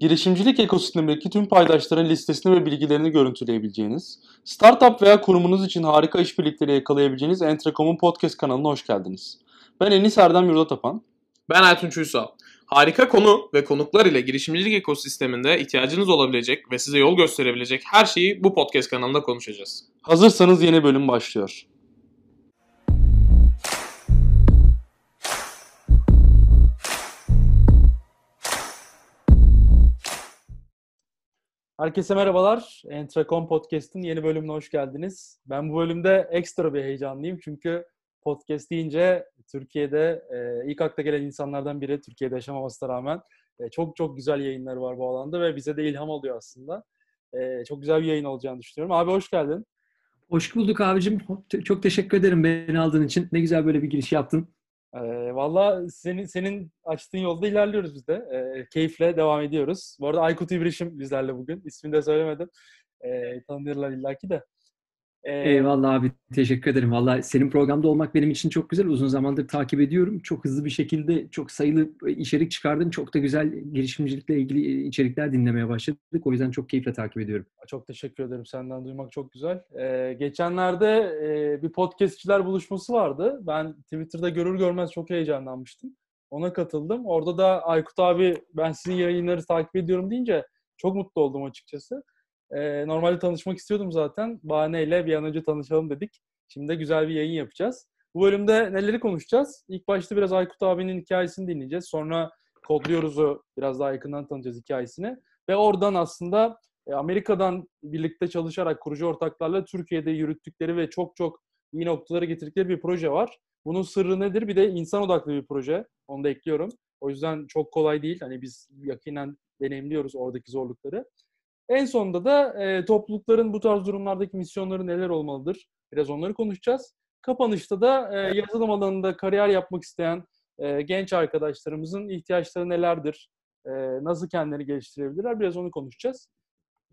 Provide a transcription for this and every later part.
girişimcilik ekosistemindeki tüm paydaşların listesini ve bilgilerini görüntüleyebileceğiniz, startup veya kurumunuz için harika işbirlikleri yakalayabileceğiniz Entrecom'un podcast kanalına hoş geldiniz. Ben Enis Erdem Yurdatapan. Ben Ertunç Uysal. Harika konu ve konuklar ile girişimcilik ekosisteminde ihtiyacınız olabilecek ve size yol gösterebilecek her şeyi bu podcast kanalında konuşacağız. Hazırsanız yeni bölüm başlıyor. Herkese merhabalar. Entrecom Podcast'ın yeni bölümüne hoş geldiniz. Ben bu bölümde ekstra bir heyecanlıyım çünkü podcast deyince Türkiye'de e, ilk akla gelen insanlardan biri Türkiye'de yaşamamasına rağmen e, çok çok güzel yayınlar var bu alanda ve bize de ilham oluyor aslında. E, çok güzel bir yayın olacağını düşünüyorum. Abi hoş geldin. Hoş bulduk abicim. Çok teşekkür ederim beni aldığın için. Ne güzel böyle bir giriş yaptın. E, Valla senin, senin açtığın yolda ilerliyoruz biz de. E, keyifle devam ediyoruz. Bu arada Aykut İbrişim bizlerle bugün. İsmini de söylemedim. E, tanınırlar illaki de. Ee, Eyvallah abi teşekkür ederim. Valla senin programda olmak benim için çok güzel. Uzun zamandır takip ediyorum. Çok hızlı bir şekilde çok sayılı içerik çıkardın. Çok da güzel girişimcilikle ilgili içerikler dinlemeye başladık. O yüzden çok keyifle takip ediyorum. Çok teşekkür ederim. Senden duymak çok güzel. Ee, geçenlerde e, bir podcastçiler buluşması vardı. Ben Twitter'da görür görmez çok heyecanlanmıştım. Ona katıldım. Orada da Aykut abi ben sizin yayınları takip ediyorum deyince çok mutlu oldum açıkçası. E, normalde tanışmak istiyordum zaten. Bahaneyle bir an önce tanışalım dedik. Şimdi de güzel bir yayın yapacağız. Bu bölümde neleri konuşacağız? İlk başta biraz Aykut abinin hikayesini dinleyeceğiz. Sonra Kodluyoruz'u biraz daha yakından tanıyacağız hikayesini. Ve oradan aslında e, Amerika'dan birlikte çalışarak kurucu ortaklarla Türkiye'de yürüttükleri ve çok çok iyi noktalara getirdikleri bir proje var. Bunun sırrı nedir? Bir de insan odaklı bir proje. Onu da ekliyorum. O yüzden çok kolay değil. Hani biz yakinen deneyimliyoruz oradaki zorlukları. En sonunda da e, toplulukların bu tarz durumlardaki misyonları neler olmalıdır? Biraz onları konuşacağız. Kapanışta da e, yazılım alanında kariyer yapmak isteyen e, genç arkadaşlarımızın ihtiyaçları nelerdir? E, nasıl kendini geliştirebilirler? Biraz onu konuşacağız.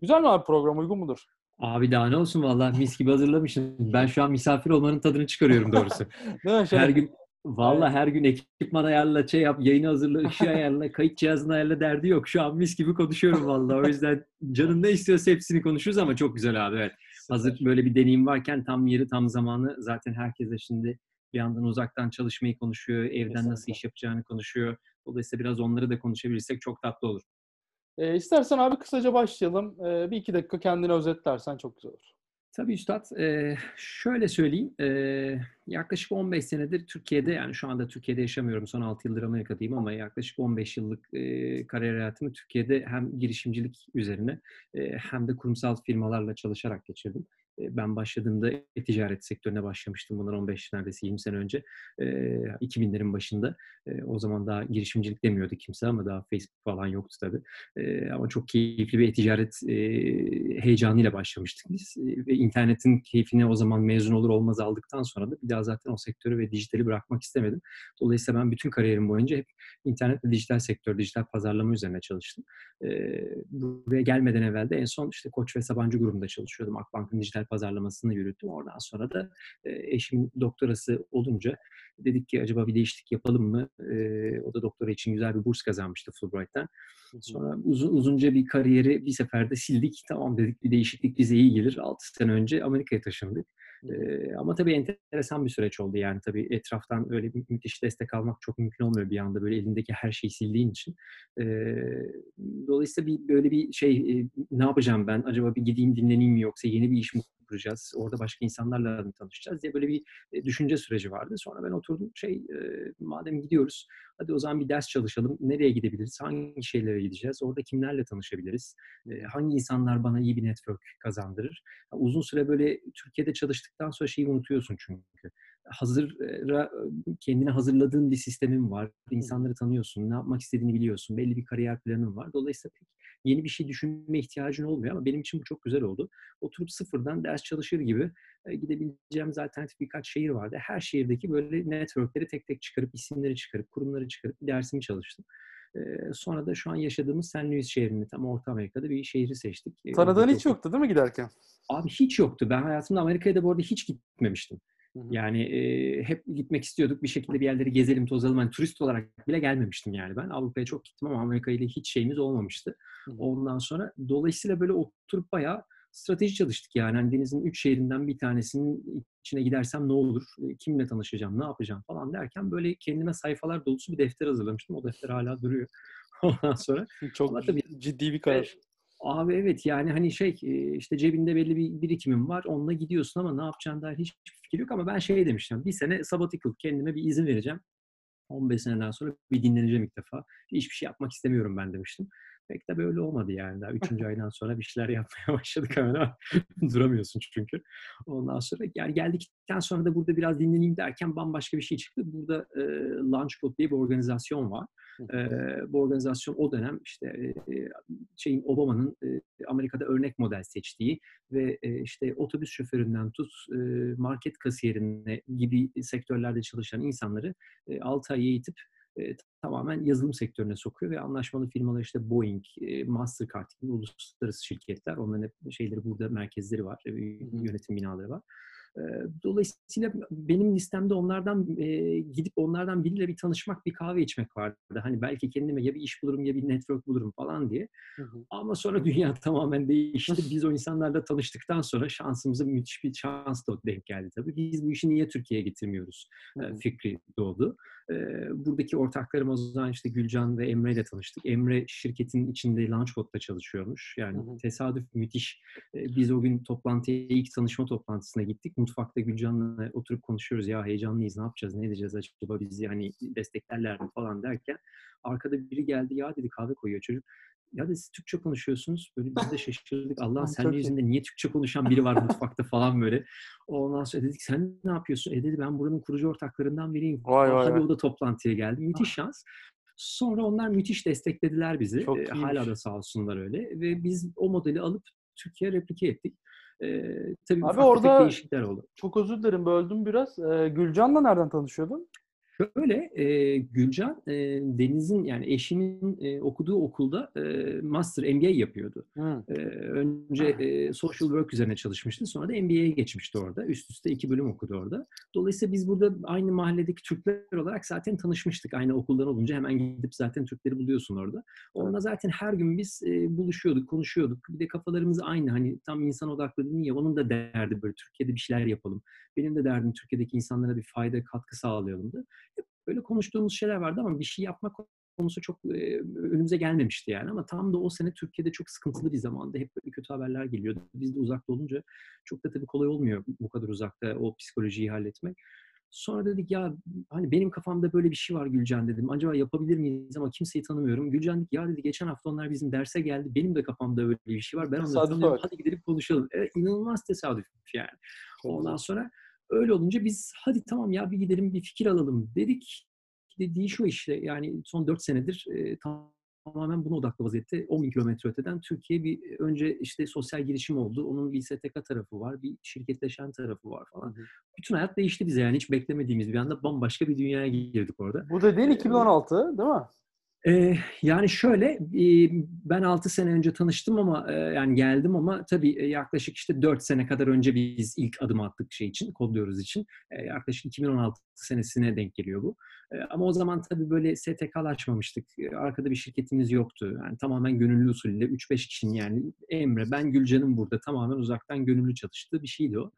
Güzel mi abi program? Uygun mudur? Abi daha ne olsun valla mis gibi hazırlamışsın. Ben şu an misafir olmanın tadını çıkarıyorum doğrusu. Değil mi? Her gün Valla evet. her gün ekipman ayarla, şey yap, yayını hazırla, ışığı ayarla, kayıt cihazını ayarla derdi yok. Şu an mis gibi konuşuyorum valla. O yüzden canın ne istiyorsa hepsini konuşuruz ama çok güzel abi evet. Hazır böyle bir deneyim varken tam yeri tam zamanı zaten herkes de şimdi bir yandan uzaktan çalışmayı konuşuyor, evden Kesinlikle. nasıl iş yapacağını konuşuyor. Dolayısıyla biraz onları da konuşabilirsek çok tatlı olur. E, istersen abi kısaca başlayalım. E, bir iki dakika kendini özetlersen çok güzel olur. Tabii Üstad. Şöyle söyleyeyim. Yaklaşık 15 senedir Türkiye'de yani şu anda Türkiye'de yaşamıyorum. Son 6 yıldır Amerika'dayım ama yaklaşık 15 yıllık kariyer hayatımı Türkiye'de hem girişimcilik üzerine hem de kurumsal firmalarla çalışarak geçirdim. Ben başladığımda ticaret sektörüne başlamıştım. Bundan 15 neredeyse 20 sene önce. E, 2000'lerin başında. O zaman daha girişimcilik demiyordu kimse ama daha Facebook falan yoktu tabii. Ama çok keyifli bir ticaret e, heyecanıyla başlamıştık biz. Ve internetin keyfini o zaman mezun olur olmaz aldıktan sonra da bir daha zaten o sektörü ve dijitali bırakmak istemedim. Dolayısıyla ben bütün kariyerim boyunca hep internet ve dijital sektör, dijital pazarlama üzerine çalıştım. Buraya gelmeden evvel de en son işte Koç ve Sabancı grubunda çalışıyordum. Akbank'ın dijital pazarlamasını yürüttüm. Oradan sonra da e, eşimin doktorası olunca dedik ki acaba bir değişiklik yapalım mı? E, o da doktora için güzel bir burs kazanmıştı Fulbright'tan. Sonra uzun, uzunca bir kariyeri bir seferde sildik. Tamam dedik bir değişiklik bize iyi gelir. 6 sene önce Amerika'ya taşındık. Ama tabii enteresan bir süreç oldu yani tabii etraftan öyle bir müthiş destek almak çok mümkün olmuyor bir anda böyle elindeki her şeyi sildiğin için. Dolayısıyla bir böyle bir şey e, ne yapacağım ben acaba bir gideyim dinleneyim mi yoksa yeni bir iş mi kuracağız? Orada başka insanlarla mı tanışacağız diye böyle bir e, düşünce süreci vardı. Sonra ben oturdum şey e, madem gidiyoruz hadi o zaman bir ders çalışalım. Nereye gidebiliriz? Hangi şeylere gideceğiz? Orada kimlerle tanışabiliriz? E, hangi insanlar bana iyi bir network kazandırır? Uzun süre böyle Türkiye'de çalıştıktan sonra şeyi unutuyorsun çünkü hazır kendini hazırladığın bir sistemin var. İnsanları tanıyorsun, ne yapmak istediğini biliyorsun, belli bir kariyer planın var. Dolayısıyla pek yeni bir şey düşünme ihtiyacın olmuyor ama benim için bu çok güzel oldu. Oturup sıfırdan ders çalışır gibi gidebileceğimiz alternatif birkaç şehir vardı. Her şehirdeki böyle networkleri tek tek çıkarıp, isimleri çıkarıp, kurumları çıkarıp dersimi çalıştım. Sonra da şu an yaşadığımız San Luis şehrini tam Orta Amerika'da bir şehri seçtik. Tanıdığın hiç yoktu değil mi giderken? Abi hiç yoktu. Ben hayatımda Amerika'ya da bu arada hiç gitmemiştim. Yani e, hep gitmek istiyorduk. Bir şekilde bir yerleri gezelim, tozalım. Hani turist olarak bile gelmemiştim yani ben. Avrupa'ya çok gittim ama Amerika ile hiç şeyimiz olmamıştı. Ondan sonra dolayısıyla böyle oturup bayağı strateji çalıştık yani. Hani denizin üç şehrinden bir tanesinin içine gidersem ne olur, kimle tanışacağım, ne yapacağım falan derken böyle kendime sayfalar dolusu bir defter hazırlamıştım. O defter hala duruyor. Ondan sonra çok tabii, ciddi bir karar. Abi evet yani hani şey işte cebinde belli bir birikimim var. Onunla gidiyorsun ama ne yapacağın dair hiçbir fikir yok ama ben şey demiştim. Bir sene sabbatical kendime bir izin vereceğim. 15 seneden sonra bir dinleneceğim ilk defa. Hiçbir şey yapmak istemiyorum ben demiştim. Pek de böyle olmadı yani. Daha üçüncü aydan sonra bir şeyler yapmaya başladık hemen duramıyorsun çünkü. Ondan sonra yani geldikten sonra da burada biraz dinleneyim derken bambaşka bir şey çıktı. Burada e, Launchpad diye bir organizasyon var. E, bu organizasyon o dönem işte e, şeyin Obama'nın e, Amerika'da örnek model seçtiği ve e, işte otobüs şoföründen tut e, market kasiyerine gibi sektörlerde çalışan insanları e, 6 ay eğitip e, tamamen yazılım sektörüne sokuyor ve anlaşmalı firmalar işte Boeing, e, Mastercard gibi uluslararası şirketler. Onların hep şeyleri burada merkezleri var, e, yönetim binaları var. Dolayısıyla benim listemde onlardan e, gidip onlardan biriyle bir tanışmak, bir kahve içmek vardı. Hani belki kendime ya bir iş bulurum ya bir network bulurum falan diye. Hı hı. Ama sonra dünya tamamen değişti. Biz o insanlarla tanıştıktan sonra şansımıza müthiş bir şans da denk geldi tabii. Biz bu işi niye Türkiye'ye getirmiyoruz hı hı. fikri doğdu. Buradaki ortaklarım o zaman işte Gülcan ve Emre ile tanıştık. Emre şirketin içinde Launchpad'da çalışıyormuş. Yani hı hı. tesadüf müthiş. Biz o gün toplantıya, ilk tanışma toplantısına gittik mutfakta Gülcan'la oturup konuşuyoruz. Ya heyecanlıyız, ne yapacağız, ne edeceğiz acaba bizi hani desteklerler mi falan derken arkada biri geldi ya dedi kahve koyuyor çocuk. Ya dedi siz Türkçe konuşuyorsunuz. Böyle biz de şaşırdık. Allah'ın sen yüzünde niye Türkçe konuşan biri var mutfakta falan böyle. Ondan sonra dedik sen ne yapıyorsun? E dedi ben buranın kurucu ortaklarından biriyim. Vay vay Tabii vay. o da toplantıya geldi. Müthiş şans. Sonra onlar müthiş desteklediler bizi. Çok e, hala da sağ olsunlar öyle. Ve biz o modeli alıp Türkiye'ye replike ettik. E, tabii Abi orada değişiklikler oldu. Çok özür dilerim böldüm biraz. E, Gülcan'la nereden tanışıyordun? Şöyle e, Gülcan e, Deniz'in yani eşinin e, okuduğu okulda e, master MBA yapıyordu. E, önce e, social work üzerine çalışmıştı. Sonra da MBA'ye geçmişti orada. Üst üste iki bölüm okudu orada. Dolayısıyla biz burada aynı mahalledeki Türkler olarak zaten tanışmıştık. Aynı okuldan olunca hemen gidip zaten Türkleri buluyorsun orada. Onunla zaten her gün biz e, buluşuyorduk, konuşuyorduk. Bir de kafalarımız aynı. Hani tam insan odaklı dedin ya onun da derdi böyle Türkiye'de bir şeyler yapalım. Benim de derdim Türkiye'deki insanlara bir fayda, katkı sağlayalımdı. Hep böyle konuştuğumuz şeyler vardı ama bir şey yapmak konusu çok e, önümüze gelmemişti yani. Ama tam da o sene Türkiye'de çok sıkıntılı bir zamanda hep böyle kötü haberler geliyordu. Biz de uzakta olunca çok da tabii kolay olmuyor bu kadar uzakta o psikolojiyi halletmek. Sonra dedik ya hani benim kafamda böyle bir şey var Gülcan dedim. Acaba yapabilir miyiz ama kimseyi tanımıyorum. Gülcan dedi ya dedi geçen hafta onlar bizim derse geldi. Benim de kafamda öyle bir şey var. Ben onları tanıyorum. Hadi gidelim konuşalım. Evet, inanılmaz tesadüf yani. Ondan sonra öyle olunca biz hadi tamam ya bir gidelim bir fikir alalım dedik. Dediği şu işte yani son dört senedir e, tamamen buna odaklı vaziyette 10 bin kilometre öteden Türkiye bir önce işte sosyal girişim oldu. Onun bir STK tarafı var, bir şirketleşen tarafı var falan. Hı. Bütün hayat değişti bize yani hiç beklemediğimiz bir anda bambaşka bir dünyaya girdik orada. Bu dediğin 2016 değil mi? Ee, yani şöyle ben 6 sene önce tanıştım ama yani geldim ama tabii yaklaşık işte 4 sene kadar önce biz ilk adım attık şey için, kodluyoruz için. Yaklaşık 2016 senesine denk geliyor bu. Ama o zaman tabii böyle STK'laşmamıştık. Arkada bir şirketimiz yoktu. Yani tamamen gönüllü usulüyle 3-5 kişinin yani Emre, ben Gülcan'ın burada tamamen uzaktan gönüllü çalıştığı bir şeydi o.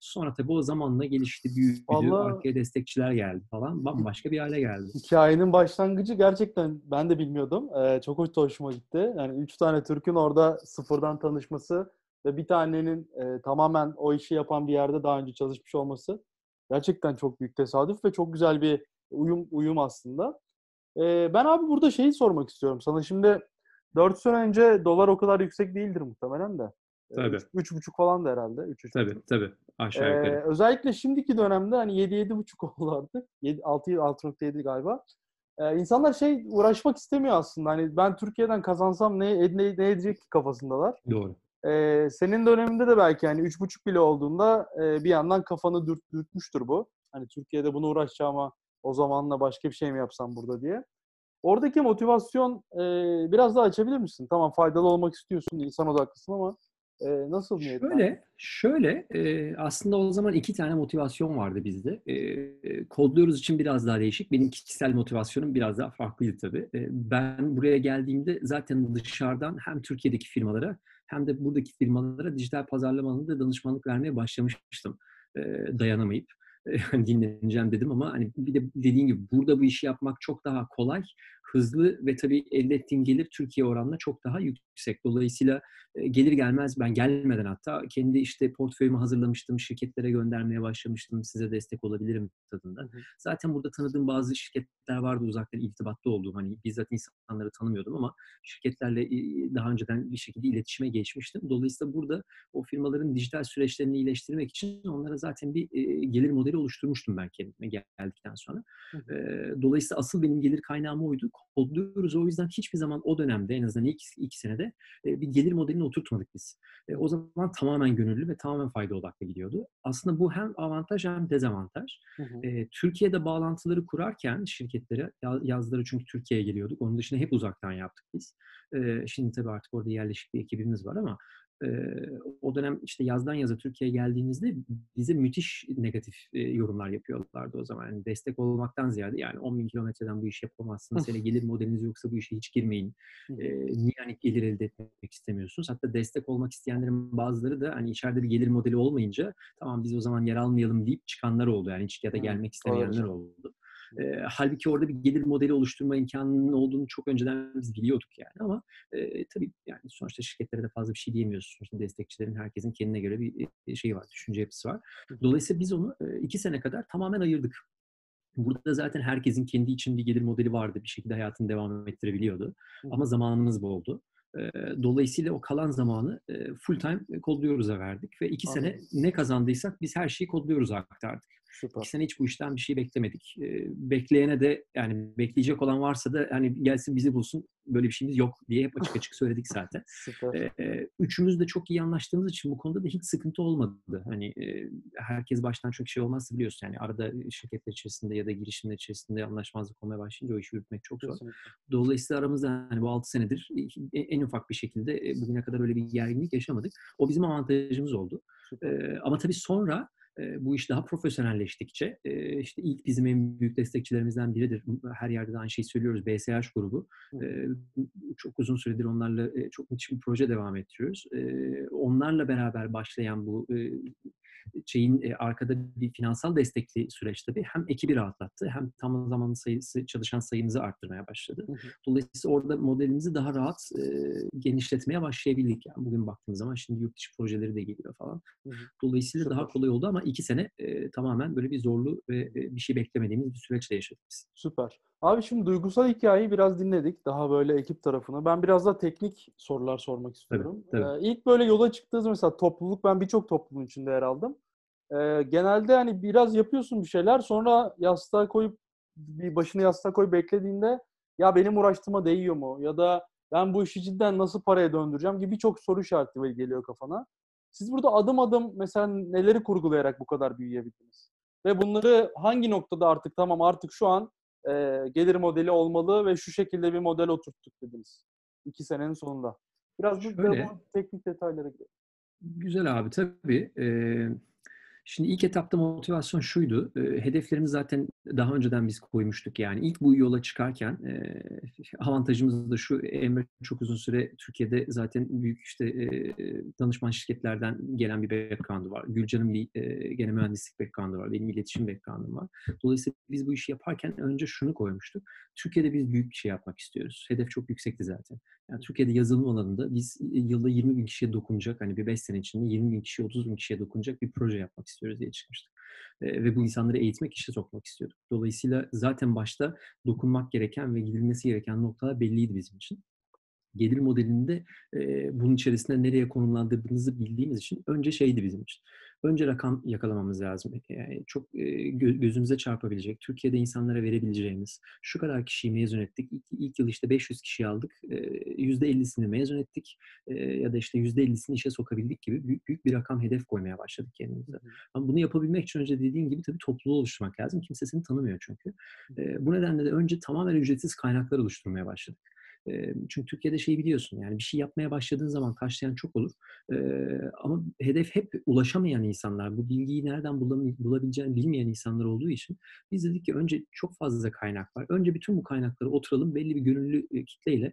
Sonra tabii o zamanla gelişti, büyüdü, Vallahi... arkaya destekçiler geldi falan. Bambaşka bir hale geldi. Hikayenin başlangıcı gerçekten ben de bilmiyordum. Ee, çok hoşuma gitti. Yani üç tane Türk'ün orada sıfırdan tanışması ve bir tanenin e, tamamen o işi yapan bir yerde daha önce çalışmış olması gerçekten çok büyük tesadüf ve çok güzel bir uyum uyum aslında. Ee, ben abi burada şeyi sormak istiyorum sana. Şimdi 4 sene önce dolar o kadar yüksek değildir muhtemelen de. Tabii. 3,5 falan da herhalde. 3, 3, tabii 3. tabii. Aşağı yukarı. Ee, özellikle şimdiki dönemde hani 7-7,5 oldu artık. 7, 6, 6.7 galiba. Ee, insanlar şey uğraşmak istemiyor aslında. Hani ben Türkiye'den kazansam ne, ne, ne edecek ki kafasındalar. Doğru. Ee, senin döneminde de belki hani 3,5 bile olduğunda e, bir yandan kafanı dürt, dürtmüştür bu. Hani Türkiye'de bunu uğraşacağıma o zamanla başka bir şey mi yapsam burada diye. Oradaki motivasyon e, biraz daha açabilir misin? Tamam faydalı olmak istiyorsun, insan odaklısın ama E, nasıl niyetler? Şöyle, şöyle e, aslında o zaman iki tane motivasyon vardı bizde. E, kodluyoruz için biraz daha değişik. Benim kişisel motivasyonum biraz daha farklıydı tabii. E, ben buraya geldiğimde zaten dışarıdan hem Türkiye'deki firmalara hem de buradaki firmalara dijital pazarlama alanında danışmanlık vermeye başlamıştım. E, dayanamayıp dinleneceğim dedim ama hani bir de dediğim gibi burada bu işi yapmak çok daha kolay, hızlı ve tabii elde ettiğim gelir Türkiye oranla çok daha yüksek. Dolayısıyla gelir gelmez ben gelmeden hatta kendi işte portföyümü hazırlamıştım, şirketlere göndermeye başlamıştım. Size destek olabilirim tadında. Zaten burada tanıdığım bazı şirketler vardı uzaktan irtibatta olduğum. Hani bizzat insanları tanımıyordum ama şirketlerle daha önceden bir şekilde iletişime geçmiştim. Dolayısıyla burada o firmaların dijital süreçlerini iyileştirmek için onlara zaten bir gelir modeli oluşturmuştum ben kendime geldikten sonra. Hı hı. Dolayısıyla asıl benim gelir kaynağım oydu. Kodluyoruz. O yüzden hiçbir zaman o dönemde en azından ilk iki senede bir gelir modelini oturtmadık biz. O zaman tamamen gönüllü ve tamamen fayda odaklı gidiyordu. Aslında bu hem avantaj hem dezavantaj. Hı hı. Türkiye'de bağlantıları kurarken şirketlere yazları çünkü Türkiye'ye geliyorduk. Onun dışında hep uzaktan yaptık biz. E, şimdi tabii artık orada yerleşik bir ekibimiz var ama e, o dönem işte yazdan yaza Türkiye'ye geldiğimizde bize müthiş negatif e, yorumlar yapıyorlardı o zaman. Yani destek olmaktan ziyade yani 10 bin kilometreden bu işi yapamazsınız. Hele gelir modeliniz yoksa bu işe hiç girmeyin. E, niye hani gelir elde etmek istemiyorsunuz? Hatta destek olmak isteyenlerin bazıları da hani içeride bir gelir modeli olmayınca tamam biz o zaman yer almayalım deyip çıkanlar oldu. Yani hiç ya da gelmek istemeyenler oldu. E, halbuki orada bir gelir modeli oluşturma imkanının olduğunu çok önceden biz biliyorduk yani ama e, tabii yani sonuçta şirketlere de fazla bir şey diyemiyoruz. Sonuçta destekçilerin herkesin kendine göre bir şey var, düşünce yapısı var. Dolayısıyla biz onu e, iki sene kadar tamamen ayırdık. Burada zaten herkesin kendi için bir gelir modeli vardı. Bir şekilde hayatını devam ettirebiliyordu. Ama zamanımız boldu. Dolayısıyla o kalan zamanı full time kodluyoruz'a verdik ve iki Anladım. sene ne kazandıysak biz her şeyi kodluyoruz aktardık. Süper. İki sene hiç bu işten bir şey beklemedik. bekleyene de yani bekleyecek olan varsa da hani gelsin bizi bulsun böyle bir şeyimiz yok diye hep açık açık söyledik zaten. Süper. üçümüz de çok iyi anlaştığımız için bu konuda da hiç sıkıntı olmadı. Hani herkes baştan çok şey olmazsa biliyorsun yani arada şirketler içerisinde ya da girişimler içerisinde anlaşmazlık olmaya başlayınca o işi yürütmek çok zor. Kesinlikle. Dolayısıyla aramızda hani bu 6 senedir en ufak bir şekilde bugüne kadar öyle bir gerginlik yaşamadık. O bizim avantajımız oldu. Süper. ama tabii sonra bu iş daha profesyonelleştikçe işte ilk bizim en büyük destekçilerimizden biridir. Her yerde de aynı şeyi söylüyoruz. BSH grubu. Çok uzun süredir onlarla çok müthiş bir proje devam ettiriyoruz. Onlarla beraber başlayan bu şeyin e, arkada bir finansal destekli süreç tabii hem ekibi rahatlattı hem tam zamanlı sayısı çalışan sayımızı arttırmaya başladı. Hı hı. Dolayısıyla orada modelimizi daha rahat e, genişletmeye başlayabildik. Yani bugün baktığımız zaman şimdi yurt dışı projeleri de geliyor falan. Hı hı. Dolayısıyla Süper. daha kolay oldu ama iki sene e, tamamen böyle bir zorlu ve e, bir şey beklemediğimiz bir süreçle yaşadık biz. Süper. Abi şimdi duygusal hikayeyi biraz dinledik. Daha böyle ekip tarafına. Ben biraz da teknik sorular sormak istiyorum. Tabii, tabii. Ee, ilk böyle yola çıktığınız mesela topluluk, ben birçok topluluğun içinde yer aldım. Ee, genelde hani biraz yapıyorsun bir şeyler sonra yastığa koyup bir başını yastığa koyup beklediğinde ya benim uğraştığıma değiyor mu? Ya da ben bu işi cidden nasıl paraya döndüreceğim gibi birçok soru işareti geliyor kafana. Siz burada adım adım mesela neleri kurgulayarak bu kadar büyüyebildiniz? Ve bunları hangi noktada artık tamam artık şu an e, gelir modeli olmalı ve şu şekilde bir model oturttuk dediniz. İki senenin sonunda. Biraz bu teknik detaylara gidelim. Güzel abi tabii. Ee, Şimdi ilk etapta motivasyon şuydu. E, hedeflerimizi zaten daha önceden biz koymuştuk. Yani ilk bu yola çıkarken avantajımız da şu. Emre çok uzun süre Türkiye'de zaten büyük işte danışman şirketlerden gelen bir background'ı var. Gülcan'ın e, gene mühendislik background'ı var. Benim iletişim background'ım var. Dolayısıyla biz bu işi yaparken önce şunu koymuştuk. Türkiye'de biz büyük bir şey yapmak istiyoruz. Hedef çok yüksekti zaten. Yani Türkiye'de yazılım alanında biz yılda 20 bin kişiye dokunacak, hani bir 5 sene içinde 20 bin kişiye, 30 bin kişiye dokunacak bir proje yapmak istiyoruz diye çıkmıştık. Ve bu insanları eğitmek, işe sokmak istiyorduk. Dolayısıyla zaten başta dokunmak gereken ve gidilmesi gereken noktalar belliydi bizim için gelir modelinde bunun içerisinde nereye konumlandırdığımızı bildiğimiz için önce şeydi bizim için önce rakam yakalamamız lazım. Yani çok gözümüze çarpabilecek, Türkiye'de insanlara verebileceğimiz, şu kadar kişiyi mezun ettik. İlk, ilk yıl işte 500 kişi aldık. %50'sini mezun ettik. Ya da işte %50'sini işe sokabildik gibi büyük, büyük bir rakam hedef koymaya başladık kendimize. Ama bunu yapabilmek için önce dediğim gibi tabii topluluğu oluşturmak lazım. Kimse seni tanımıyor çünkü. Bu nedenle de önce tamamen ücretsiz kaynaklar oluşturmaya başladık. Çünkü Türkiye'de şeyi biliyorsun yani bir şey yapmaya başladığın zaman taşlayan çok olur. ama hedef hep ulaşamayan insanlar. Bu bilgiyi nereden bulabileceğini bilmeyen insanlar olduğu için biz dedik ki önce çok fazla kaynak var. Önce bütün bu kaynakları oturalım belli bir gönüllü kitleyle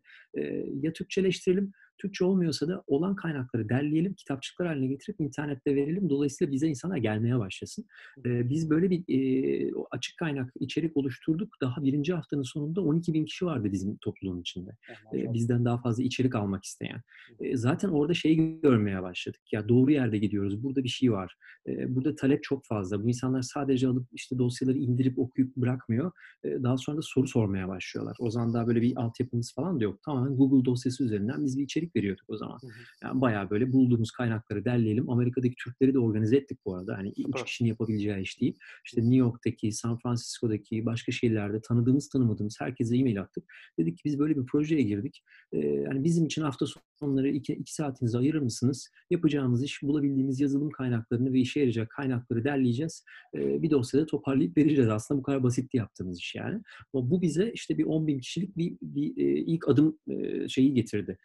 ya Türkçeleştirelim Türkçe olmuyorsa da olan kaynakları derleyelim, kitapçıklar haline getirip internette verelim. Dolayısıyla bize insanlar gelmeye başlasın. Ee, biz böyle bir e, açık kaynak içerik oluşturduk. Daha birinci haftanın sonunda 12 bin kişi vardı bizim topluluğun içinde. Ee, bizden daha fazla içerik almak isteyen. Ee, zaten orada şeyi görmeye başladık. Ya doğru yerde gidiyoruz. Burada bir şey var. Ee, burada talep çok fazla. Bu insanlar sadece alıp işte dosyaları indirip okuyup bırakmıyor. Ee, daha sonra da soru sormaya başlıyorlar. O zaman daha böyle bir altyapımız falan da yok. Tamamen Google dosyası üzerinden biz bir içerik içerik veriyorduk o zaman. Yani bayağı böyle bulduğumuz kaynakları derleyelim. Amerika'daki Türkleri de organize ettik bu arada. Hani üç kişinin yapabileceği iş değil. İşte New York'taki, San Francisco'daki, başka şehirlerde tanıdığımız tanımadığımız herkese e-mail attık. Dedik ki biz böyle bir projeye girdik. Ee, yani bizim için hafta sonları iki, iki saatinizi ayırır mısınız? Yapacağımız iş bulabildiğimiz yazılım kaynaklarını ve işe yarayacak kaynakları derleyeceğiz. Ee, bir dosyada toparlayıp vereceğiz. Aslında bu kadar basitti yaptığımız iş yani. Ama bu bize işte bir 10 bin kişilik bir, bir e, ilk adım e, şeyi getirdi.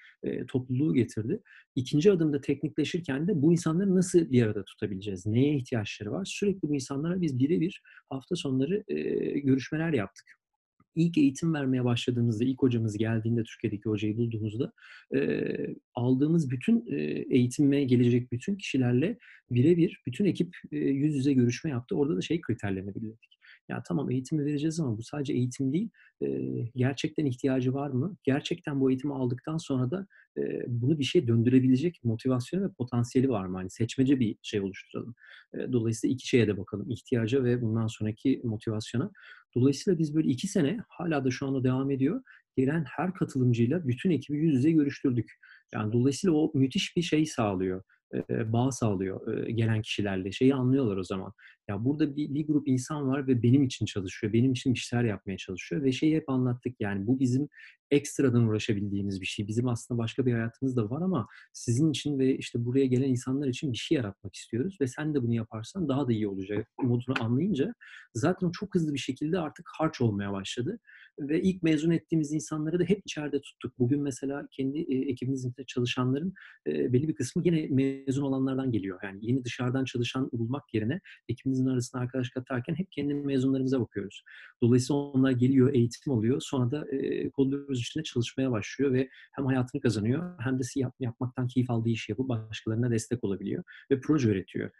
Topluluğu getirdi. İkinci adımda teknikleşirken de bu insanları nasıl bir arada tutabileceğiz? Neye ihtiyaçları var? Sürekli bu insanlara biz birebir hafta sonları e, görüşmeler yaptık İlk eğitim vermeye başladığımızda, ilk hocamız geldiğinde, Türkiye'deki hocayı bulduğumuzda e, aldığımız bütün e, eğitime gelecek bütün kişilerle birebir bütün ekip e, yüz yüze görüşme yaptı. Orada da şey kriterlerini belirledik. Ya tamam eğitimi vereceğiz ama bu sadece eğitim değil. E, gerçekten ihtiyacı var mı? Gerçekten bu eğitimi aldıktan sonra da bunu bir şey döndürebilecek motivasyonu ve potansiyeli var mı? Hani seçmece bir şey oluşturalım. Dolayısıyla iki şeye de bakalım. İhtiyaca ve bundan sonraki motivasyona. Dolayısıyla biz böyle iki sene hala da şu anda devam ediyor. Gelen her katılımcıyla bütün ekibi yüz yüze görüştürdük. Yani dolayısıyla o müthiş bir şey sağlıyor bağ sağlıyor gelen kişilerle. Şeyi anlıyorlar o zaman. Ya burada bir, bir grup insan var ve benim için çalışıyor. Benim için bir şeyler yapmaya çalışıyor. Ve şeyi hep anlattık yani bu bizim ekstradan uğraşabildiğimiz bir şey. Bizim aslında başka bir hayatımız da var ama sizin için ve işte buraya gelen insanlar için bir şey yaratmak istiyoruz. Ve sen de bunu yaparsan daha da iyi olacak modunu anlayınca zaten çok hızlı bir şekilde artık harç olmaya başladı. Ve ilk mezun ettiğimiz insanları da hep içeride tuttuk. Bugün mesela kendi ekibimizde çalışanların belli bir kısmı yine mezun olanlardan geliyor. Yani yeni dışarıdan çalışan bulmak yerine ekibimizin arasında arkadaş katarken hep kendi mezunlarımıza bakıyoruz. Dolayısıyla onlar geliyor, eğitim alıyor. Sonra da e, kodluyoruz üstüne çalışmaya başlıyor ve hem hayatını kazanıyor hem de yap, yapmaktan keyif aldığı işi yapıp başkalarına destek olabiliyor ve proje üretiyor.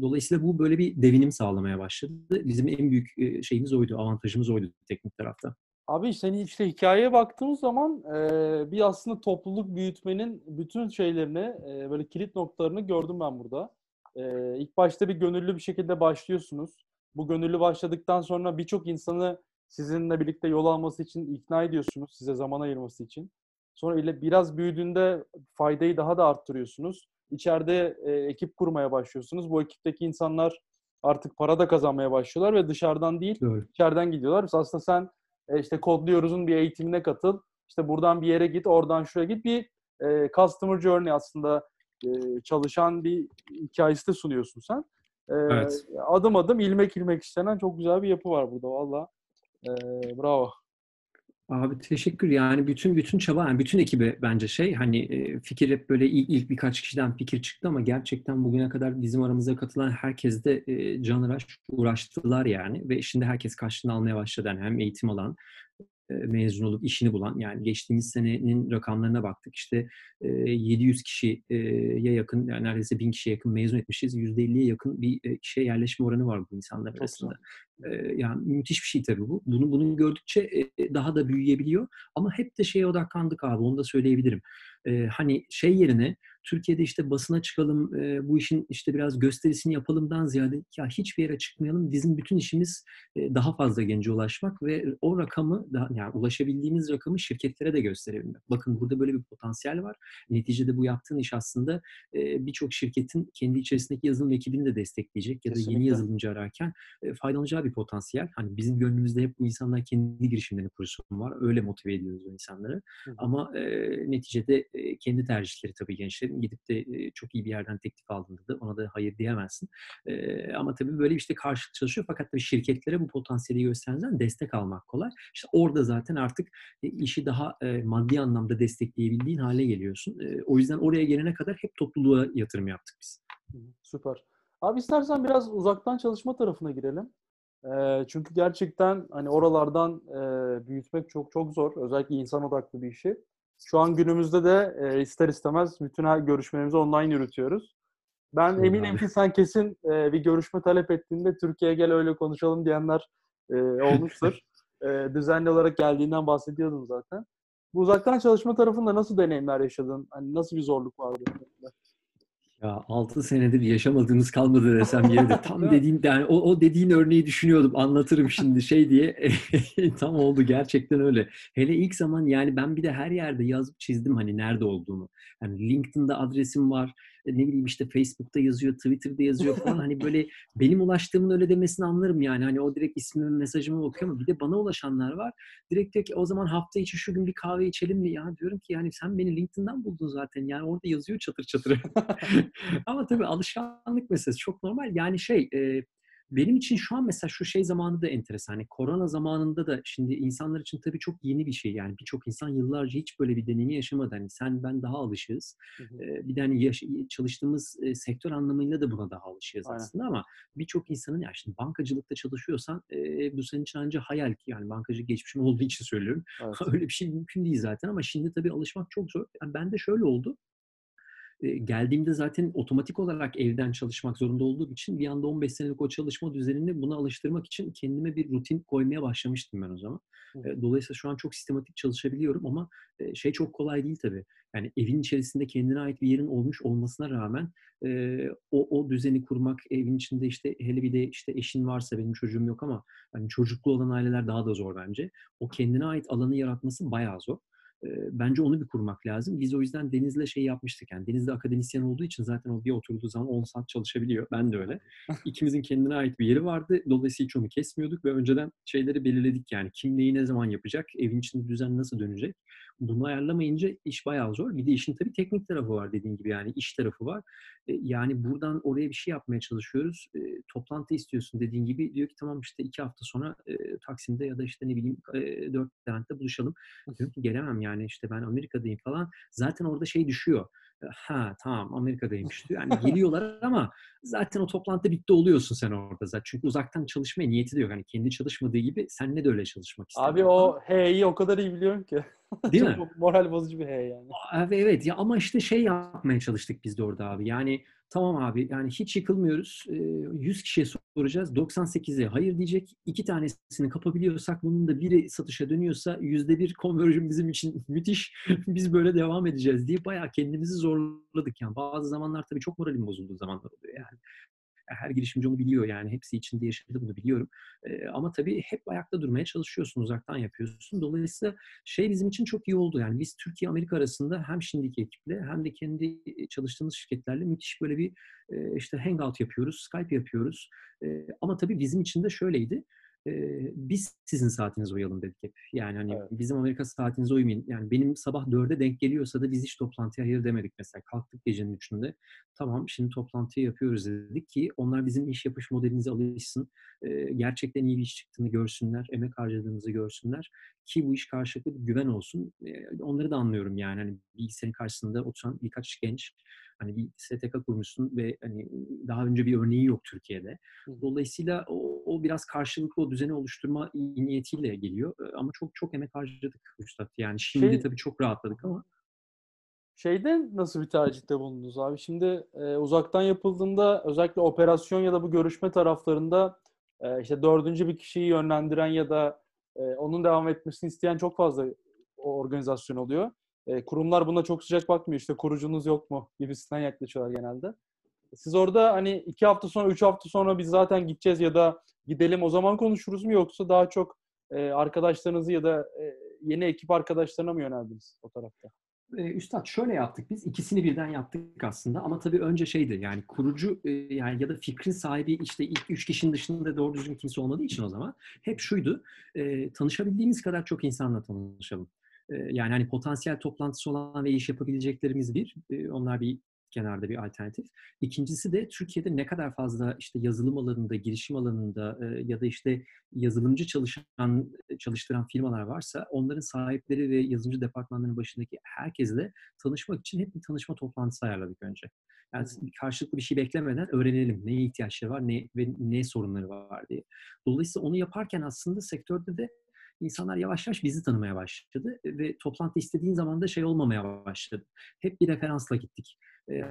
Dolayısıyla bu böyle bir devinim sağlamaya başladı. Bizim en büyük şeyimiz oydu, avantajımız oydu teknik tarafta. Abi senin işte hikayeye baktığımız zaman e, bir aslında topluluk büyütmenin bütün şeylerini e, böyle kilit noktalarını gördüm ben burada. E, ilk başta bir gönüllü bir şekilde başlıyorsunuz. Bu gönüllü başladıktan sonra birçok insanı sizinle birlikte yol alması için ikna ediyorsunuz. Size zaman ayırması için. Sonra ile biraz büyüdüğünde faydayı daha da arttırıyorsunuz. İçeride e, ekip kurmaya başlıyorsunuz. Bu ekipteki insanlar artık para da kazanmaya başlıyorlar ve dışarıdan değil, evet. içeriden gidiyorlar. Aslında sen e, işte kodluyoruz'un bir eğitimine katıl. İşte buradan bir yere git, oradan şuraya git. Bir e, customer journey aslında e, çalışan bir hikayesi de sunuyorsun sen. E, evet. Adım adım ilmek ilmek işlenen çok güzel bir yapı var burada valla. E, bravo. Abi teşekkür yani bütün bütün çaba yani bütün ekibe bence şey hani fikir hep böyle ilk, ilk birkaç kişiden fikir çıktı ama gerçekten bugüne kadar bizim aramıza katılan herkes de e, canıraş uğraştılar yani ve şimdi herkes karşılığını almaya başladı yani hem eğitim alan mezun olup işini bulan yani geçtiğimiz senenin rakamlarına baktık işte 700 kişiye yakın yani neredeyse 1000 kişiye yakın mezun etmişiz. %50'ye yakın bir işe yerleşme oranı var bu insanlar arasında. Yani müthiş bir şey tabii bu. Bunu bunu gördükçe daha da büyüyebiliyor ama hep de şeye odaklandık abi onu da söyleyebilirim. Hani şey yerine Türkiye'de işte basına çıkalım, e, bu işin işte biraz gösterisini yapalımdan ziyade ya hiçbir yere çıkmayalım. Bizim bütün işimiz e, daha fazla gence ulaşmak ve o rakamı daha, yani ulaşabildiğimiz rakamı şirketlere de gösterebilmek. Bakın burada böyle bir potansiyel var. Neticede bu yaptığın iş aslında e, birçok şirketin kendi içerisindeki yazılım ekibini de destekleyecek ya da Kesinlikle. yeni yazılımcı ararken e, faydalanacağı bir potansiyel. Hani bizim gönlümüzde hep bu insanlar kendi girişimlerini kursun var. Öyle motive ediyoruz o insanları. Hı. Ama e, neticede e, kendi tercihleri tabii gençlerin gidip de çok iyi bir yerden teklif aldığında da ona da hayır diyemezsin. Ama tabii böyle işte karşılık çalışıyor fakat tabii şirketlere bu potansiyeli gösteren destek almak kolay. İşte orada zaten artık işi daha maddi anlamda destekleyebildiğin hale geliyorsun. O yüzden oraya gelene kadar hep topluluğa yatırım yaptık biz. Süper. Abi istersen biraz uzaktan çalışma tarafına girelim. Çünkü gerçekten hani oralardan büyütmek çok çok zor. Özellikle insan odaklı bir işi. Şu an günümüzde de e, ister istemez bütün her görüşmelerimizi online yürütüyoruz. Ben Doğru eminim abi. ki sen kesin e, bir görüşme talep ettiğinde Türkiye'ye gel öyle konuşalım diyenler e, olmuştur. e, düzenli olarak geldiğinden bahsediyordun zaten. Bu uzaktan çalışma tarafında nasıl deneyimler yaşadın? Hani nasıl bir zorluk vardı? Ya 6 senedir yaşamadığımız kalmadı desem yeridir. Tam dediğin yani o, o dediğin örneği düşünüyordum. Anlatırım şimdi şey diye. Tam oldu gerçekten öyle. Hele ilk zaman yani ben bir de her yerde yazıp çizdim hani nerede olduğumu. Yani LinkedIn'da adresim var. Ne bileyim işte Facebook'ta yazıyor, Twitter'da yazıyor falan. Hani böyle benim ulaştığımın öyle demesini anlarım yani. Hani o direkt ismimi, mesajımı okuyor ama bir de bana ulaşanlar var. Direkt diyor ki o zaman hafta içi şu gün bir kahve içelim mi? Ya diyorum ki yani sen beni LinkedIn'dan buldun zaten. Yani orada yazıyor çatır çatır. Ama tabii alışkanlık meselesi çok normal. Yani şey e, benim için şu an mesela şu şey zamanı da enteresan. Hani korona zamanında da şimdi insanlar için tabii çok yeni bir şey. Yani birçok insan yıllarca hiç böyle bir deneyimi yaşamadı. Hani sen ben daha alışığız. E, bir de hani yaş- çalıştığımız sektör anlamıyla da buna daha alışığız Aynen. aslında ama birçok insanın ya şimdi bankacılıkta çalışıyorsan bu senin için ancak hayal ki yani bankacı geçmişim olduğu için söylüyorum. Evet. Öyle bir şey mümkün değil zaten ama şimdi tabii alışmak çok zor. Yani ben de şöyle oldu. Geldiğimde zaten otomatik olarak evden çalışmak zorunda olduğum için bir anda 15 senelik o çalışma düzenini buna alıştırmak için kendime bir rutin koymaya başlamıştım ben o zaman. Dolayısıyla şu an çok sistematik çalışabiliyorum ama şey çok kolay değil tabii. Yani evin içerisinde kendine ait bir yerin olmuş olmasına rağmen o, o düzeni kurmak, evin içinde işte hele bir de işte eşin varsa benim çocuğum yok ama yani çocuklu olan aileler daha da zor bence. O kendine ait alanı yaratması bayağı zor. E, Bence onu bir kurmak lazım. Biz o yüzden Deniz'le şey yapmıştık. Yani Deniz de akademisyen olduğu için zaten o bir oturduğu zaman 10 saat çalışabiliyor. Ben de öyle. İkimizin kendine ait bir yeri vardı. Dolayısıyla hiç onu kesmiyorduk ve önceden şeyleri belirledik yani. Kim neyi ne zaman yapacak, evin içinde düzen nasıl dönecek. Bunu ayarlamayınca iş bayağı zor. Bir de işin tabii teknik tarafı var dediğin gibi yani iş tarafı var. E, Yani buradan oraya bir şey yapmaya çalışıyoruz. E, Toplantı istiyorsun dediğin gibi. Diyor ki tamam işte iki hafta sonra e, Taksim'de ya da işte ne bileyim e, dört Levent'te buluşalım. Diyorum ki gelemem yani işte ben Amerika'dayım falan. Zaten orada şey düşüyor. Ha tamam Amerika'daymış diyor. Yani geliyorlar ama zaten o toplantı bitti oluyorsun sen orada zaten. Çünkü uzaktan çalışmaya niyeti de yok. Hani kendi çalışmadığı gibi senle de öyle çalışmak istemiyor. Abi o H'yi o kadar iyi biliyorum ki. Değil Çok mi? moral bozucu bir H yani. Abi evet ya ama işte şey yapmaya çalıştık biz de orada abi. Yani tamam abi yani hiç yıkılmıyoruz. Ee, 100 kişiye soracağız. 98'e hayır diyecek. İki tanesini kapabiliyorsak bunun da biri satışa dönüyorsa yüzde bir conversion bizim için müthiş. biz böyle devam edeceğiz diye bayağı kendimizi zorladık. Yani bazı zamanlar tabii çok moralim bozulduğu zamanlar oluyor yani. Her girişimci onu biliyor yani. Hepsi içinde yaşadı bunu biliyorum. Ama tabii hep ayakta durmaya çalışıyorsun. Uzaktan yapıyorsun. Dolayısıyla şey bizim için çok iyi oldu. Yani biz Türkiye-Amerika arasında hem şimdiki ekiple hem de kendi çalıştığımız şirketlerle müthiş böyle bir işte hangout yapıyoruz, Skype yapıyoruz. Ama tabii bizim için de şöyleydi. E, Biz sizin saatinize uyalım dedik hep. Yani hani Evet. bizim Amerika saatinize uymayın. Yani benim sabah dörde denk geliyorsa da biz hiç toplantıya hayır demedik mesela. Kalktık gecenin üçünde. Tamam şimdi toplantıyı yapıyoruz dedik ki onlar bizim iş yapış modelimize alışsın. E, Gerçekten iyi bir iş çıktığını görsünler. Emek harcadığımızı görsünler ki bu iş karşılıklı bir güven olsun. E, onları da anlıyorum yani. Hani bilgisayarın karşısında oturan birkaç genç hani bir STK kurmuşsun ve hani daha önce bir örneği yok Türkiye'de. Dolayısıyla o, o biraz karşılıklı o düzeni oluşturma niyetiyle geliyor. Ama çok çok emek harcadık Üstad. Yani şimdi Şey- tabii çok rahatladık ama Şeyde nasıl bir tercihte bulundunuz abi? Şimdi e, uzaktan yapıldığında özellikle operasyon ya da bu görüşme taraflarında e, işte dördüncü bir kişiyi yönlendiren ya da e, onun devam etmesini isteyen çok fazla organizasyon oluyor. E, kurumlar buna çok sıcak bakmıyor. İşte kurucunuz yok mu gibisinden yaklaşıyorlar genelde. Siz orada hani iki hafta sonra, üç hafta sonra biz zaten gideceğiz ya da gidelim o zaman konuşuruz mu yoksa daha çok e, arkadaşlarınızı ya da e, yeni ekip arkadaşlarına mı yöneldiniz o tarafta? E, Üstad şöyle yaptık biz. ikisini birden yaptık aslında ama tabii önce şeydi yani kurucu e, yani ya da fikrin sahibi işte ilk üç kişinin dışında doğru düzgün kimse olmadığı için o zaman hep şuydu. e, tanışabildiğimiz kadar çok insanla tanışalım. Yani hani potansiyel toplantısı olan ve iş yapabileceklerimiz bir. onlar bir kenarda bir alternatif. İkincisi de Türkiye'de ne kadar fazla işte yazılım alanında, girişim alanında ya da işte yazılımcı çalışan çalıştıran firmalar varsa onların sahipleri ve yazılımcı departmanlarının başındaki herkesle tanışmak için hep bir tanışma toplantısı ayarladık önce. Yani karşılıklı bir şey beklemeden öğrenelim neye ihtiyaçları var ne ve ne sorunları var diye. Dolayısıyla onu yaparken aslında sektörde de insanlar yavaş yavaş bizi tanımaya başladı ve toplantı istediğin zaman da şey olmamaya başladı. Hep bir referansla gittik.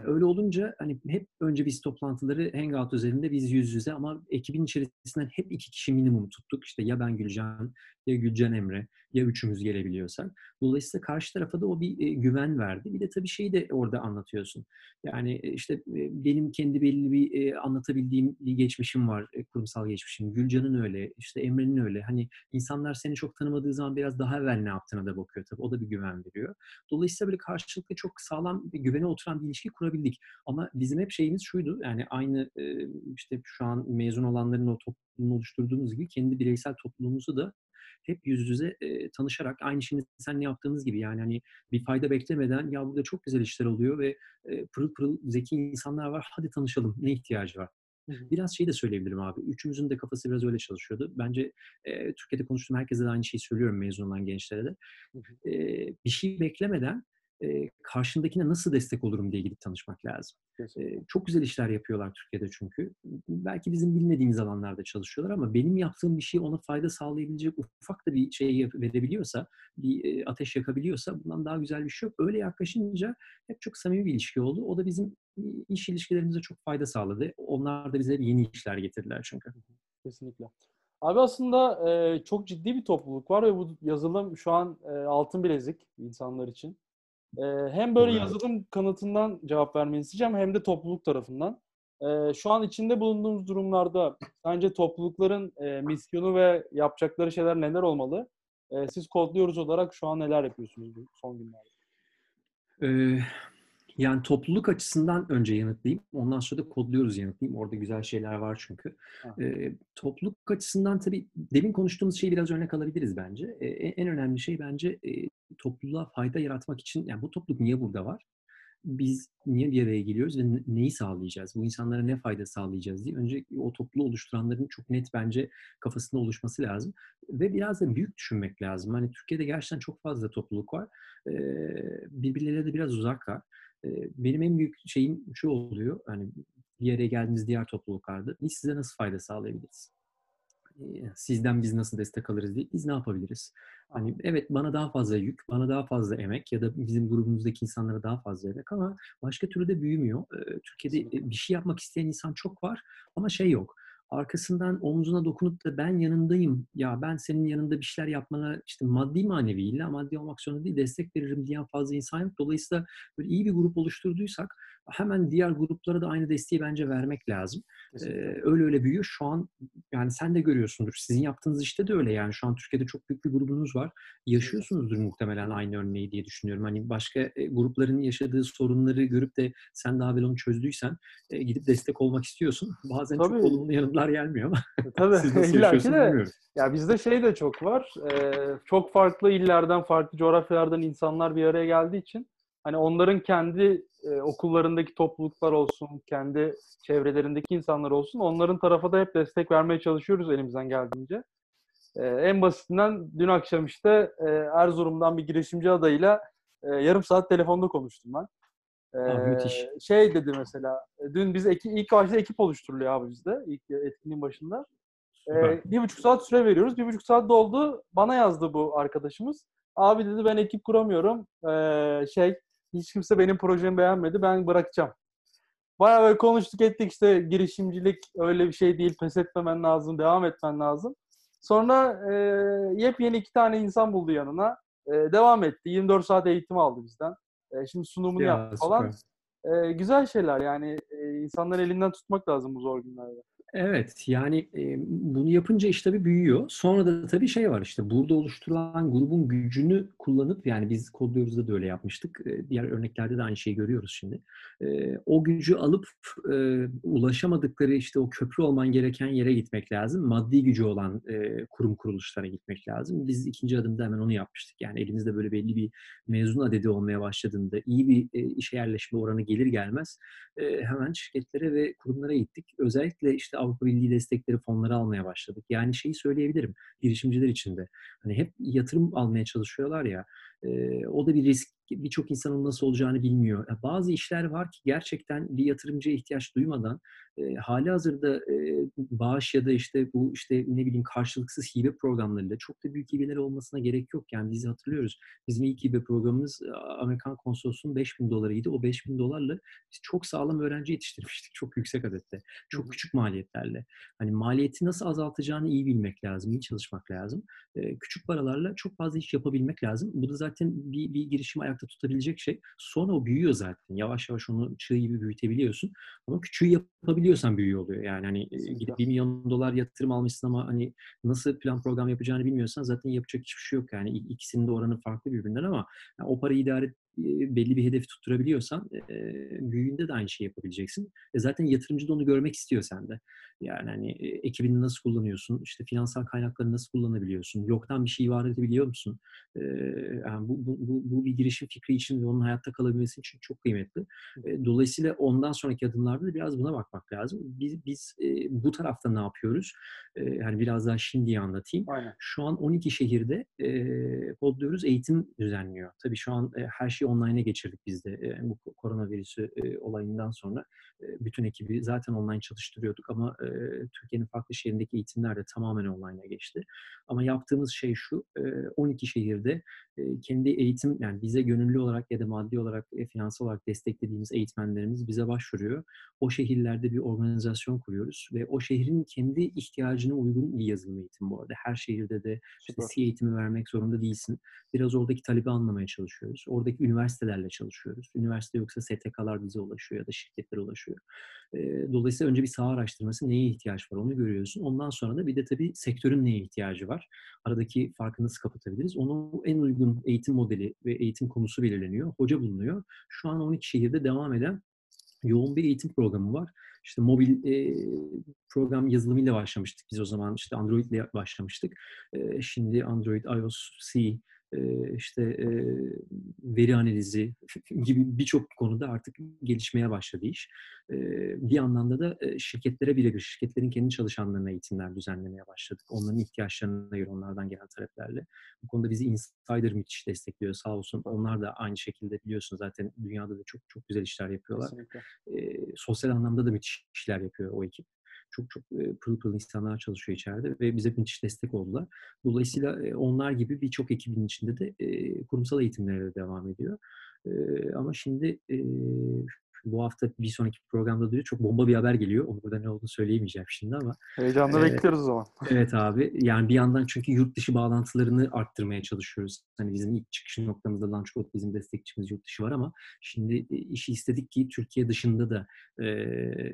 Öyle olunca hani hep önce biz toplantıları Hangout üzerinde biz yüz yüze ama ekibin içerisinden hep iki kişi minimum tuttuk. İşte ya ben Gülcan ya Gülcan Emre ya üçümüz gelebiliyorsak. Dolayısıyla karşı tarafa da o bir e, güven verdi. Bir de tabii şeyi de orada anlatıyorsun. Yani e, işte e, benim kendi belli bir anlatabildiğim bir geçmişim var, kurumsal geçmişim. Gülcan'ın öyle, işte Emre'nin öyle. Hani insanlar seni çok tanımadığı zaman biraz daha evvel ne yaptığına da bakıyor tabii. O da bir güven veriyor. Dolayısıyla böyle karşılıklı çok sağlam bir güvene oturan bir ilişki kurabildik. Ama bizim hep şeyimiz şuydu. Yani aynı işte şu an mezun olanların o topluluğunu oluşturduğumuz gibi kendi bireysel topluluğumuzu da hep yüz yüze e, tanışarak aynı şimdi sen ne yaptığınız gibi yani hani bir fayda beklemeden ya burada çok güzel işler oluyor ve e, pırıl pırıl zeki insanlar var hadi tanışalım ne ihtiyacı var. Biraz şey de söyleyebilirim abi. Üçümüzün de kafası biraz öyle çalışıyordu. Bence e, Türkiye'de konuştuğum herkese de aynı şeyi söylüyorum mezun olan gençlere de. E, bir şey beklemeden e, karşındakine nasıl destek olurum diye gidip tanışmak lazım. E, çok güzel işler yapıyorlar Türkiye'de çünkü. Belki bizim bilmediğimiz alanlarda çalışıyorlar ama benim yaptığım bir şey ona fayda sağlayabilecek ufak da bir şey verebiliyorsa, bir e, ateş yakabiliyorsa bundan daha güzel bir şey yok. Öyle yaklaşınca hep çok samimi bir ilişki oldu. O da bizim iş ilişkilerimize çok fayda sağladı. Onlar da bize yeni işler getirdiler çünkü. Kesinlikle. Abi aslında e, çok ciddi bir topluluk var ve bu yazılım şu an e, altın bilezik insanlar için. Ee, hem böyle yazılım kanıtından cevap vermeni isteyeceğim hem de topluluk tarafından. Ee, şu an içinde bulunduğumuz durumlarda sence toplulukların e, misyonu ve yapacakları şeyler neler olmalı? E, siz kodluyoruz olarak şu an neler yapıyorsunuz bu son günlerde? Ee, yani topluluk açısından önce yanıtlayayım. Ondan sonra da kodluyoruz yanıtlayayım. Orada güzel şeyler var çünkü. E, topluluk açısından tabii demin konuştuğumuz şeyi biraz örnek alabiliriz bence. E, en önemli şey bence e, topluluğa fayda yaratmak için, yani bu topluluk niye burada var? Biz niye bir araya geliyoruz ve neyi sağlayacağız? Bu insanlara ne fayda sağlayacağız diye önce o topluluğu oluşturanların çok net bence kafasında oluşması lazım. Ve biraz da büyük düşünmek lazım. Hani Türkiye'de gerçekten çok fazla topluluk var. Ee, birbirleriyle de biraz uzaklar benim en büyük şeyim şu oluyor. Hani bir yere geldiğimiz diğer topluluklarda biz size nasıl fayda sağlayabiliriz? Sizden biz nasıl destek alırız diye biz ne yapabiliriz? Hani evet bana daha fazla yük, bana daha fazla emek ya da bizim grubumuzdaki insanlara daha fazla emek ama başka türlü de büyümüyor. Türkiye'de bir şey yapmak isteyen insan çok var ama şey yok arkasından omzuna dokunup da ben yanındayım, ya ben senin yanında bir şeyler yapmana işte maddi manevi illa maddi olmak zorunda değil destek veririm diyen fazla insan yok. Dolayısıyla böyle iyi bir grup oluşturduysak hemen diğer gruplara da aynı desteği bence vermek lazım. Ee, öyle öyle büyüyor. Şu an yani sen de görüyorsundur. Sizin yaptığınız işte de öyle yani. Şu an Türkiye'de çok büyük bir grubunuz var. Yaşıyorsunuzdur muhtemelen aynı örneği diye düşünüyorum. Hani başka e, grupların yaşadığı sorunları görüp de sen daha evvel onu çözdüysen e, gidip destek olmak istiyorsun. Bazen Tabii. çok olumlu yanıtlar gelmiyor ama e, Tabii. siz nasıl yaşıyorsunuz bilmiyorum. Ya bizde şey de çok var. Ee, çok farklı illerden, farklı coğrafyalardan insanlar bir araya geldiği için hani onların kendi e, okullarındaki topluluklar olsun, kendi çevrelerindeki insanlar olsun, onların tarafa da hep destek vermeye çalışıyoruz elimizden geldiğince. E, en basitinden dün akşam işte e, Erzurum'dan bir girişimci adayıyla e, yarım saat telefonda konuştum ben. E, Aa, müthiş. Şey dedi mesela, dün biz eki, ilk başta ekip oluşturuluyor abi bizde, ilk etkinliğin başında. E, bir buçuk saat süre veriyoruz. Bir buçuk saat doldu. Bana yazdı bu arkadaşımız. Abi dedi ben ekip kuramıyorum. Ee, şey hiç kimse benim projemi beğenmedi. Ben bırakacağım. Bayağı böyle konuştuk ettik işte girişimcilik öyle bir şey değil. Pes etmemen lazım. Devam etmen lazım. Sonra e, yepyeni iki tane insan buldu yanına. E, devam etti. 24 saat eğitim aldı bizden. E, şimdi sunumunu ya, yaptı falan. E, güzel şeyler yani. E, insanları elinden tutmak lazım bu zor günlerde. Evet, yani e, bunu yapınca iş tabii büyüyor. Sonra da tabii şey var işte burada oluşturulan grubun gücünü kullanıp yani biz kodluyoruzda da öyle yapmıştık. E, diğer örneklerde de aynı şeyi görüyoruz şimdi. E, o gücü alıp e, ulaşamadıkları işte o köprü olman gereken yere gitmek lazım. Maddi gücü olan e, kurum kuruluşlara gitmek lazım. Biz ikinci adımda hemen onu yapmıştık. Yani elimizde böyle belli bir mezun adedi olmaya başladığında iyi bir e, işe yerleşme oranı gelir gelmez e, hemen şirketlere ve kurumlara gittik. Özellikle işte Avrupa Birliği destekleri fonları almaya başladık. Yani şeyi söyleyebilirim girişimciler için de. Hani hep yatırım almaya çalışıyorlar ya. E, o da bir risk. Birçok insanın nasıl olacağını bilmiyor. Bazı işler var ki gerçekten bir yatırımcıya ihtiyaç duymadan e, hali hazırda e, bağış ya da işte bu işte ne bileyim karşılıksız hibe programlarıyla çok da büyük hibeler olmasına gerek yok. Yani biz hatırlıyoruz. Bizim ilk hibe programımız Amerikan konsolosunun 5000 dolarıydı. O 5000 dolarla biz çok sağlam öğrenci yetiştirmiştik. Çok yüksek adette. Çok küçük maliyetlerle. Hani maliyeti nasıl azaltacağını iyi bilmek lazım. iyi çalışmak lazım. E, küçük paralarla çok fazla iş yapabilmek lazım. Bu da zaten bir, bir girişim ayakta tutabilecek şey. Sonra o büyüyor zaten. Yavaş yavaş onu çığ gibi büyütebiliyorsun. Ama küçüğü yapabiliyorsan büyüyor oluyor. Yani hani gidip 1 milyon dolar yatırım almışsın ama hani nasıl plan program yapacağını bilmiyorsan zaten yapacak hiçbir şey yok. Yani ikisinin de oranı farklı birbirinden ama yani o parayı idare belli bir hedefi tutturabiliyorsan e, büyüğünde de aynı şeyi yapabileceksin. E, zaten yatırımcı da onu görmek istiyor sende. Yani hani e, ekibini nasıl kullanıyorsun, işte finansal kaynakları nasıl kullanabiliyorsun, yoktan bir şey var edebiliyor musun? E, yani bu, bu, bu, bu bir girişim fikri için ve onun hayatta kalabilmesi için çok kıymetli. E, dolayısıyla ondan sonraki adımlarda da biraz buna bakmak lazım. Biz, biz e, bu tarafta ne yapıyoruz? E, hani biraz daha şimdiye anlatayım. Aynen. Şu an 12 şehirde e, Podluyoruz eğitim düzenliyor. Tabii şu an e, her şey online'a geçirdik biz de. E, bu koronavirüsü e, olayından sonra e, bütün ekibi zaten online çalıştırıyorduk ama e, Türkiye'nin farklı şehrindeki eğitimler de tamamen online'a geçti. Ama yaptığımız şey şu, e, 12 şehirde e, kendi eğitim, yani bize gönüllü olarak ya da maddi olarak, e, finansal olarak desteklediğimiz eğitmenlerimiz bize başvuruyor. O şehirlerde bir organizasyon kuruyoruz ve o şehrin kendi ihtiyacına uygun bir yazılım eğitim bu arada. Her şehirde de işte C eğitimi vermek zorunda değilsin. Biraz oradaki talebi anlamaya çalışıyoruz. Oradaki üniversitelerle çalışıyoruz. Üniversite yoksa STK'lar bize ulaşıyor ya da şirketler ulaşıyor. Dolayısıyla önce bir saha araştırması neye ihtiyaç var onu görüyorsun. Ondan sonra da bir de tabii sektörün neye ihtiyacı var. Aradaki farkı nasıl kapatabiliriz? Onu en uygun eğitim modeli ve eğitim konusu belirleniyor. Hoca bulunuyor. Şu an 12 şehirde devam eden yoğun bir eğitim programı var. İşte mobil e, program yazılımıyla başlamıştık biz o zaman. İşte Android ile başlamıştık. E, şimdi Android, iOS, C, işte veri analizi gibi birçok konuda artık gelişmeye başladı iş. Bir anlamda da şirketlere birebir, şirketlerin kendi çalışanlarına eğitimler düzenlemeye başladık. Onların ihtiyaçlarına göre onlardan gelen taleplerle. Bu konuda bizi Insider müthiş destekliyor sağ olsun. Onlar da aynı şekilde biliyorsun zaten dünyada da çok çok güzel işler yapıyorlar. Kesinlikle. sosyal anlamda da müthiş işler yapıyor o ekip. Çok çok pırıl pırıl insanlar çalışıyor içeride ve bize müthiş destek oldular. Dolayısıyla onlar gibi birçok ekibin içinde de kurumsal eğitimlere de devam ediyor. Ama şimdi bu hafta bir sonraki programda diyor çok bomba bir haber geliyor. Onu burada ne olduğunu söyleyemeyeceğim şimdi ama. Heyecanla e, bekliyoruz o zaman. evet abi. Yani bir yandan çünkü yurt dışı bağlantılarını arttırmaya çalışıyoruz. Hani bizim ilk çıkış noktamızda Launchpad bizim destekçimiz yurt dışı var ama şimdi işi istedik ki Türkiye dışında da e,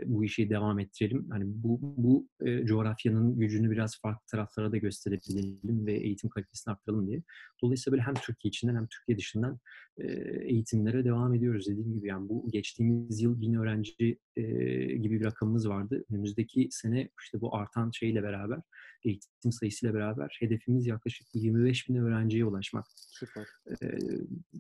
bu işi devam ettirelim. Hani bu bu e, coğrafyanın gücünü biraz farklı taraflara da gösterebilelim ve eğitim kalitesini arttıralım diye. Dolayısıyla böyle hem Türkiye içinden hem Türkiye dışından e, eğitimlere devam ediyoruz dediğim gibi. Yani bu geçtiğimiz yıl bin öğrenci e, gibi bir rakamımız vardı. Önümüzdeki sene işte bu artan şeyle beraber, eğitim sayısıyla beraber hedefimiz yaklaşık 25 bin öğrenciye ulaşmak. Süper. E,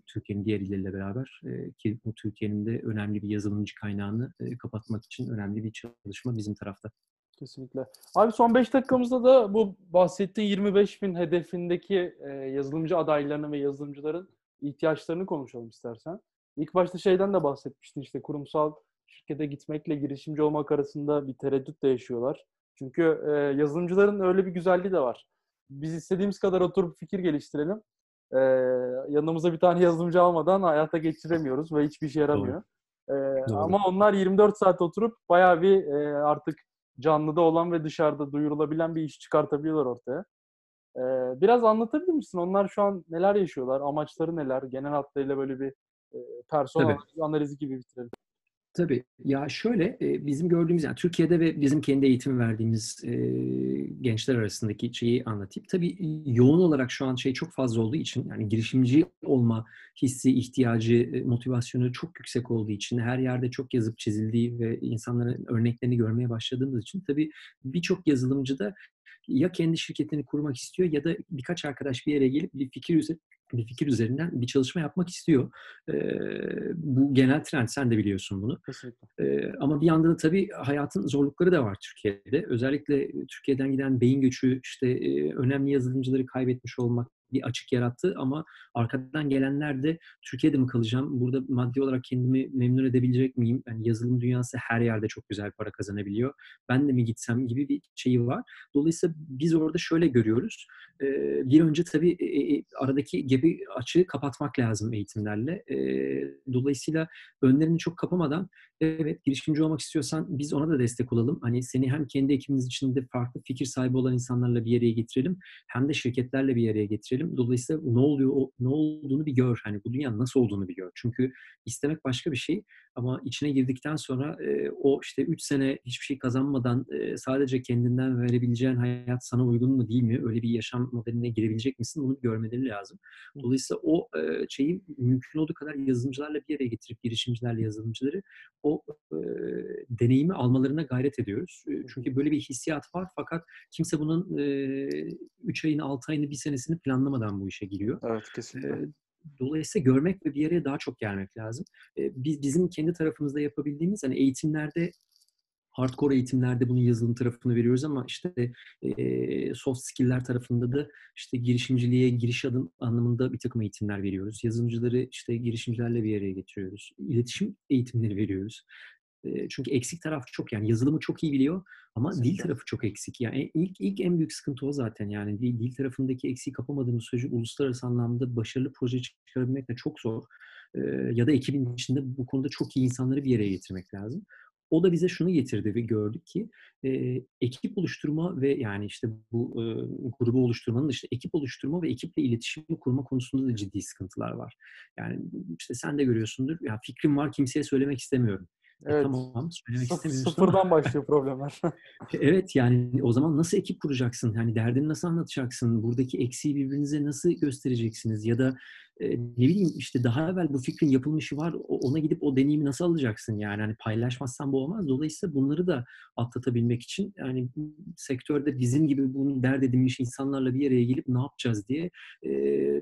Türkiye'nin diğer illeriyle beraber e, ki bu Türkiye'nin de önemli bir yazılımcı kaynağını e, kapatmak için önemli bir çalışma bizim tarafta. Kesinlikle. Abi son 5 dakikamızda da bu bahsettiğin 25 bin hedefindeki e, yazılımcı adaylarının ve yazılımcıların ihtiyaçlarını konuşalım istersen. İlk başta şeyden de bahsetmiştin işte kurumsal şirkete gitmekle girişimci olmak arasında bir tereddüt de yaşıyorlar. Çünkü e, yazılımcıların öyle bir güzelliği de var. Biz istediğimiz kadar oturup fikir geliştirelim. E, yanımıza bir tane yazılımcı almadan hayata geçiremiyoruz ve hiçbir işe yaramıyor. E, ama onlar 24 saat oturup bayağı bir e, artık canlıda olan ve dışarıda duyurulabilen bir iş çıkartabiliyorlar ortaya. Ee, biraz anlatabilir misin? Onlar şu an neler yaşıyorlar? Amaçları neler? Genel hatlarıyla böyle bir e, persona analizi gibi bitirelim. Tabii. Ya şöyle bizim gördüğümüz yani Türkiye'de ve bizim kendi eğitim verdiğimiz e, gençler arasındaki şeyi anlatayım. Tabii yoğun olarak şu an şey çok fazla olduğu için yani girişimci olma hissi, ihtiyacı, motivasyonu çok yüksek olduğu için her yerde çok yazıp çizildiği ve insanların örneklerini görmeye başladığımız için tabii birçok yazılımcı da ya kendi şirketini kurmak istiyor ya da birkaç arkadaş bir yere gelip bir fikir bir fikir üzerinden bir çalışma yapmak istiyor. E, bu genel trend, sen de biliyorsun bunu. Kesinlikle. E, ama bir yandan da tabii hayatın zorlukları da var Türkiye'de. Özellikle Türkiye'den giden beyin göçü, işte e, önemli yazılımcıları kaybetmiş olmak, bir açık yarattı ama arkadan gelenler de Türkiye'de mi kalacağım? Burada maddi olarak kendimi memnun edebilecek miyim? Yani yazılım dünyası her yerde çok güzel para kazanabiliyor. Ben de mi gitsem gibi bir şeyi var. Dolayısıyla biz orada şöyle görüyoruz. Bir önce tabii e, e, aradaki gibi açığı kapatmak lazım eğitimlerle. Dolayısıyla önlerini çok kapamadan evet girişimci olmak istiyorsan biz ona da destek olalım. Hani seni hem kendi ekibimiz içinde farklı fikir sahibi olan insanlarla bir yere getirelim hem de şirketlerle bir yere getirelim. Dolayısıyla ne oluyor, ne olduğunu bir gör. Hani bu dünya nasıl olduğunu bir gör. Çünkü istemek başka bir şey ama içine girdikten sonra e, o işte 3 sene hiçbir şey kazanmadan e, sadece kendinden verebileceğin hayat sana uygun mu değil mi? Öyle bir yaşam modeline girebilecek misin? Bunu görmeleri lazım. Dolayısıyla o e, şeyi mümkün olduğu kadar yazılımcılarla bir yere getirip girişimcilerle yazılımcıları o e, deneyimi almalarına gayret ediyoruz. Çünkü böyle bir hissiyat var fakat kimse bunun 3 e, ayını, 6 ayını, bir senesini planlamadan bu işe giriyor. Evet, kesinlikle. E, Dolayısıyla görmek ve bir yere daha çok gelmek lazım. Biz bizim kendi tarafımızda yapabildiğimiz hani eğitimlerde hardcore eğitimlerde bunun yazılım tarafını veriyoruz ama işte soft skill'ler tarafında da işte girişimciliğe giriş adım anlamında bir takım eğitimler veriyoruz. Yazılımcıları işte girişimcilerle bir yere getiriyoruz. İletişim eğitimleri veriyoruz. E, çünkü eksik taraf çok yani yazılımı çok iyi biliyor ama Kesinlikle. dil tarafı çok eksik. Yani ilk ilk en büyük sıkıntı o zaten yani dil, dil tarafındaki eksiği kapamadığımız sürece uluslararası anlamda başarılı proje çıkarabilmek de çok zor. E, ya da ekibin içinde bu konuda çok iyi insanları bir yere getirmek lazım. O da bize şunu getirdi ve gördük ki e, ekip oluşturma ve yani işte bu e, grubu oluşturmanın işte ekip oluşturma ve ekiple iletişim kurma konusunda da ciddi sıkıntılar var. Yani işte sen de görüyorsundur. Ya fikrim var kimseye söylemek istemiyorum. E, evet. E, tamam söylemek Sıf- istemiyorsun. Sıfırdan ama. başlıyor problemler. evet yani o zaman nasıl ekip kuracaksın? Yani derdini nasıl anlatacaksın? Buradaki eksiği birbirinize nasıl göstereceksiniz? Ya da ne bileyim işte daha evvel bu fikrin yapılmışı var. Ona gidip o deneyimi nasıl alacaksın yani? Hani paylaşmazsan bu olmaz. Dolayısıyla bunları da atlatabilmek için yani sektörde bizim gibi bunu dert edinmiş insanlarla bir yere gelip ne yapacağız diye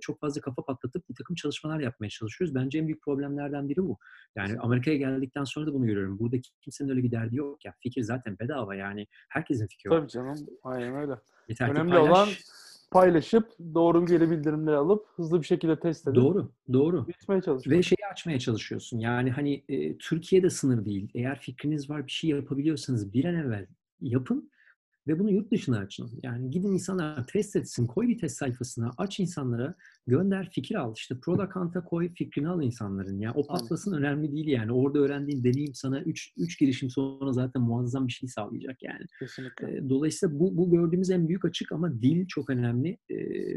çok fazla kafa patlatıp bir takım çalışmalar yapmaya çalışıyoruz. Bence en büyük problemlerden biri bu. Yani Amerika'ya geldikten sonra da bunu görüyorum. Buradaki kimsenin öyle bir derdi yok ya. Fikir zaten bedava yani. Herkesin fikri var. Tabii canım. Aynen öyle. Yeter Önemli paylaş. olan paylaşıp doğru geri bildirimleri alıp hızlı bir şekilde test edip doğru doğru bitmeye çalışıyorsun. Ve şeyi açmaya çalışıyorsun. Yani hani e, Türkiye'de sınır değil. Eğer fikriniz var bir şey yapabiliyorsanız bir an evvel yapın ve bunu yurt dışına açın. Yani gidin insanlar test etsin, koy bir test sayfasına, aç insanlara, gönder, fikir al. İşte Product Hunt'a koy, fikrini al insanların. Ya o patlasın önemli değil yani. Orada öğrendiğin deneyim sana 3 3 girişim sonra zaten muazzam bir şey sağlayacak yani. Kesinlikle. Dolayısıyla bu, bu gördüğümüz en büyük açık ama dil çok önemli.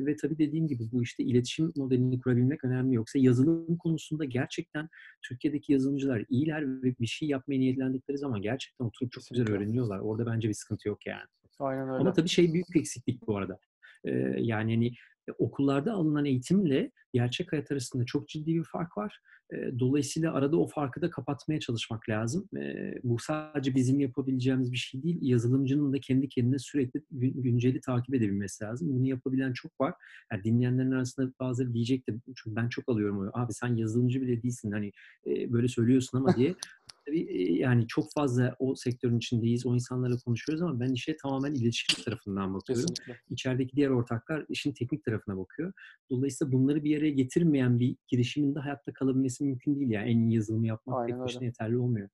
Ve tabii dediğim gibi bu işte iletişim modelini kurabilmek önemli. Yoksa yazılım konusunda gerçekten Türkiye'deki yazılımcılar iyiler ve bir şey yapmaya niyetlendikleri zaman gerçekten oturup çok Kesinlikle. güzel öğreniyorlar. Orada bence bir sıkıntı yok yani. Aynen öyle. Ama tabii şey büyük eksiklik bu arada. Ee, yani hani e, okullarda alınan eğitimle gerçek hayat arasında çok ciddi bir fark var. E, dolayısıyla arada o farkı da kapatmaya çalışmak lazım. E, bu sadece bizim yapabileceğimiz bir şey değil. Yazılımcının da kendi kendine sürekli günceli takip edebilmesi lazım. Bunu yapabilen çok var. Yani dinleyenlerin arasında bazıları diyecektir. Çünkü ben çok alıyorum. Abi sen yazılımcı bile değilsin. Hani böyle söylüyorsun ama diye. Tabii yani çok fazla o sektörün içindeyiz, o insanlarla konuşuyoruz ama ben işe tamamen iletişim tarafından bakıyorum. Kesinlikle. İçerideki diğer ortaklar işin teknik tarafına bakıyor. Dolayısıyla bunları bir yere getirmeyen bir girişimin de hayatta kalabilmesi mümkün değil. Yani en iyi yazılımı yapmak Aynen tek başına yeterli olmuyor.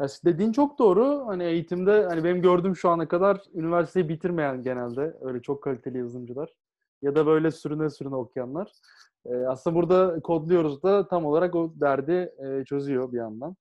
Ya dediğin çok doğru. Hani eğitimde hani benim gördüğüm şu ana kadar üniversiteyi bitirmeyen genelde öyle çok kaliteli yazılımcılar ya da böyle sürüne sürüne okuyanlar. Ee, aslında burada kodluyoruz da tam olarak o derdi e, çözüyor bir yandan.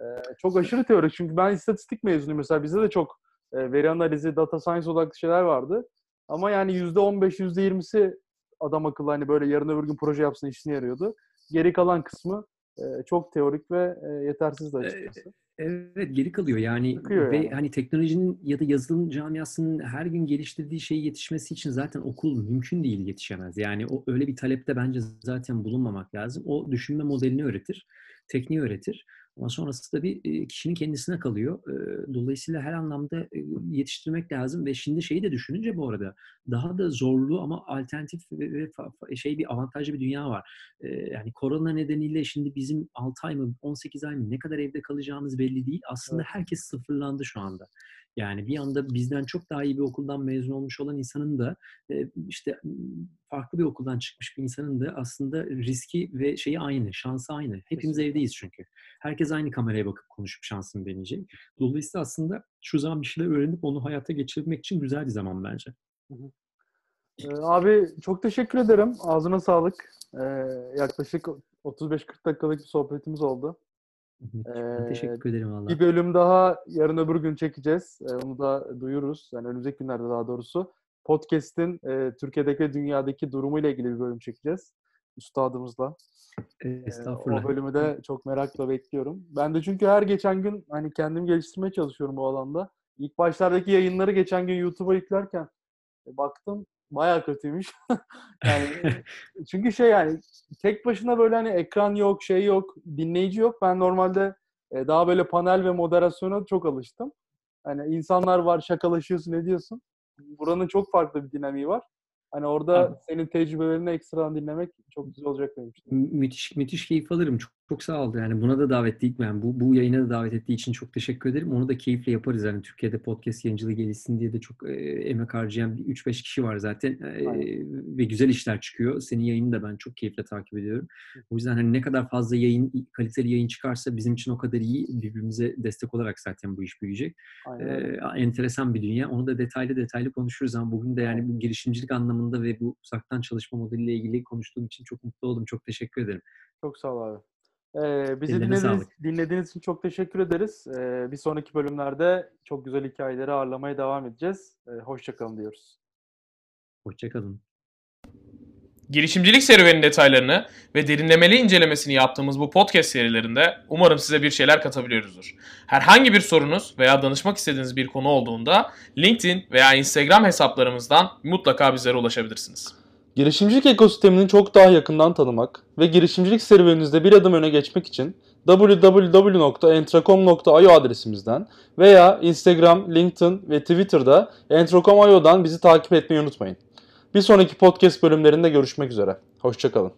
Ee, çok aşırı teorik çünkü ben istatistik mezunuyum mesela bizde de çok e, veri analizi, data science odaklı şeyler vardı. Ama yani %15, %20'si adam akıllı hani böyle yarın öbür gün proje yapsın işine yarıyordu. Geri kalan kısmı e, çok teorik ve e, yetersiz de açıkçası. Evet geri kalıyor yani Yıkıyor ve yani. hani teknolojinin ya da yazılım camiasının her gün geliştirdiği şeyi yetişmesi için zaten okul mümkün değil yetişemez. Yani o öyle bir talepte bence zaten bulunmamak lazım. O düşünme modelini öğretir, tekniği öğretir. Ama sonrası da bir e, kişinin kendisine kalıyor. Dolayısıyla her anlamda yetiştirmek lazım ve şimdi şeyi de düşününce bu arada daha da zorlu ama alternatif ve şey bir avantajlı bir dünya var. Yani korona nedeniyle şimdi bizim 6 ay mı 18 ay mı ne kadar evde kalacağımız belli değil. Aslında herkes sıfırlandı şu anda. Yani bir anda bizden çok daha iyi bir okuldan mezun olmuş olan insanın da e, işte farklı bir okuldan çıkmış bir insanın da aslında riski ve şeyi aynı, şansı aynı. Hepimiz Kesinlikle. evdeyiz çünkü. Herkes aynı kameraya bakıp konuşup şansını deneyecek. Dolayısıyla aslında şu zaman bir şeyler öğrenip onu hayata geçirmek için güzel bir zaman bence. Ee, abi çok teşekkür ederim. Ağzına sağlık. Ee, yaklaşık 35-40 dakikalık bir sohbetimiz oldu. Ee, teşekkür ederim valla. Bir bölüm daha yarın öbür gün çekeceğiz. Ee, onu da duyururuz. Yani önümüzdeki günlerde daha doğrusu. Podcast'in e, Türkiye'deki ve dünyadaki durumuyla ilgili bir bölüm çekeceğiz. Üstadımızla. Ee, Estağfurullah. O bölümü de çok merakla bekliyorum. Ben de çünkü her geçen gün hani kendimi geliştirmeye çalışıyorum bu alanda. İlk başlardaki yayınları geçen gün YouTube'a yüklerken e, baktım bayağı kötüymüş. yani çünkü şey yani tek başına böyle hani ekran yok, şey yok, dinleyici yok. Ben normalde e, daha böyle panel ve moderasyona çok alıştım. Hani insanlar var, şakalaşıyorsun, ne diyorsun? Buranın çok farklı bir dinamiği var. Hani orada Abi. senin tecrübelerini ekstradan dinlemek çok güzel olacak benim için. Mü- Müthiş müthiş keyif alırım. Çok, çok sağ ol. Yani buna da davet ettik ben. Bu bu yayına da davet ettiği için çok teşekkür ederim. Onu da keyifle yaparız. Yani Türkiye'de podcast yayıncılığı gelişsin diye de çok e, emek harcayan bir 3-5 kişi var zaten. E, ve güzel işler çıkıyor. Senin yayını da ben çok keyifle takip ediyorum. O yüzden hani ne kadar fazla yayın, kaliteli yayın çıkarsa bizim için o kadar iyi. Birbirimize destek olarak zaten bu iş büyüyecek. Ee, enteresan bir dünya. Onu da detaylı detaylı konuşuruz ama bugün de yani bu girişimcilik anlamında ve bu uzaktan çalışma modeliyle ilgili konuştuğum için çok mutlu oldum. Çok teşekkür ederim. Çok sağ ol abi. Ee, bizi dinlediğiniz, sağlık. dinlediğiniz için çok teşekkür ederiz. Ee, bir sonraki bölümlerde çok güzel hikayeleri ağırlamaya devam edeceğiz. Ee, Hoşçakalın diyoruz. Hoşçakalın. Girişimcilik serüvenin detaylarını ve derinlemeli incelemesini yaptığımız bu podcast serilerinde umarım size bir şeyler katabiliyoruzdur. Herhangi bir sorunuz veya danışmak istediğiniz bir konu olduğunda LinkedIn veya Instagram hesaplarımızdan mutlaka bizlere ulaşabilirsiniz. Girişimcilik ekosistemini çok daha yakından tanımak ve girişimcilik serüveninizde bir adım öne geçmek için www.entracom.io adresimizden veya Instagram, LinkedIn ve Twitter'da entracom.io'dan bizi takip etmeyi unutmayın. Bir sonraki podcast bölümlerinde görüşmek üzere. Hoşçakalın.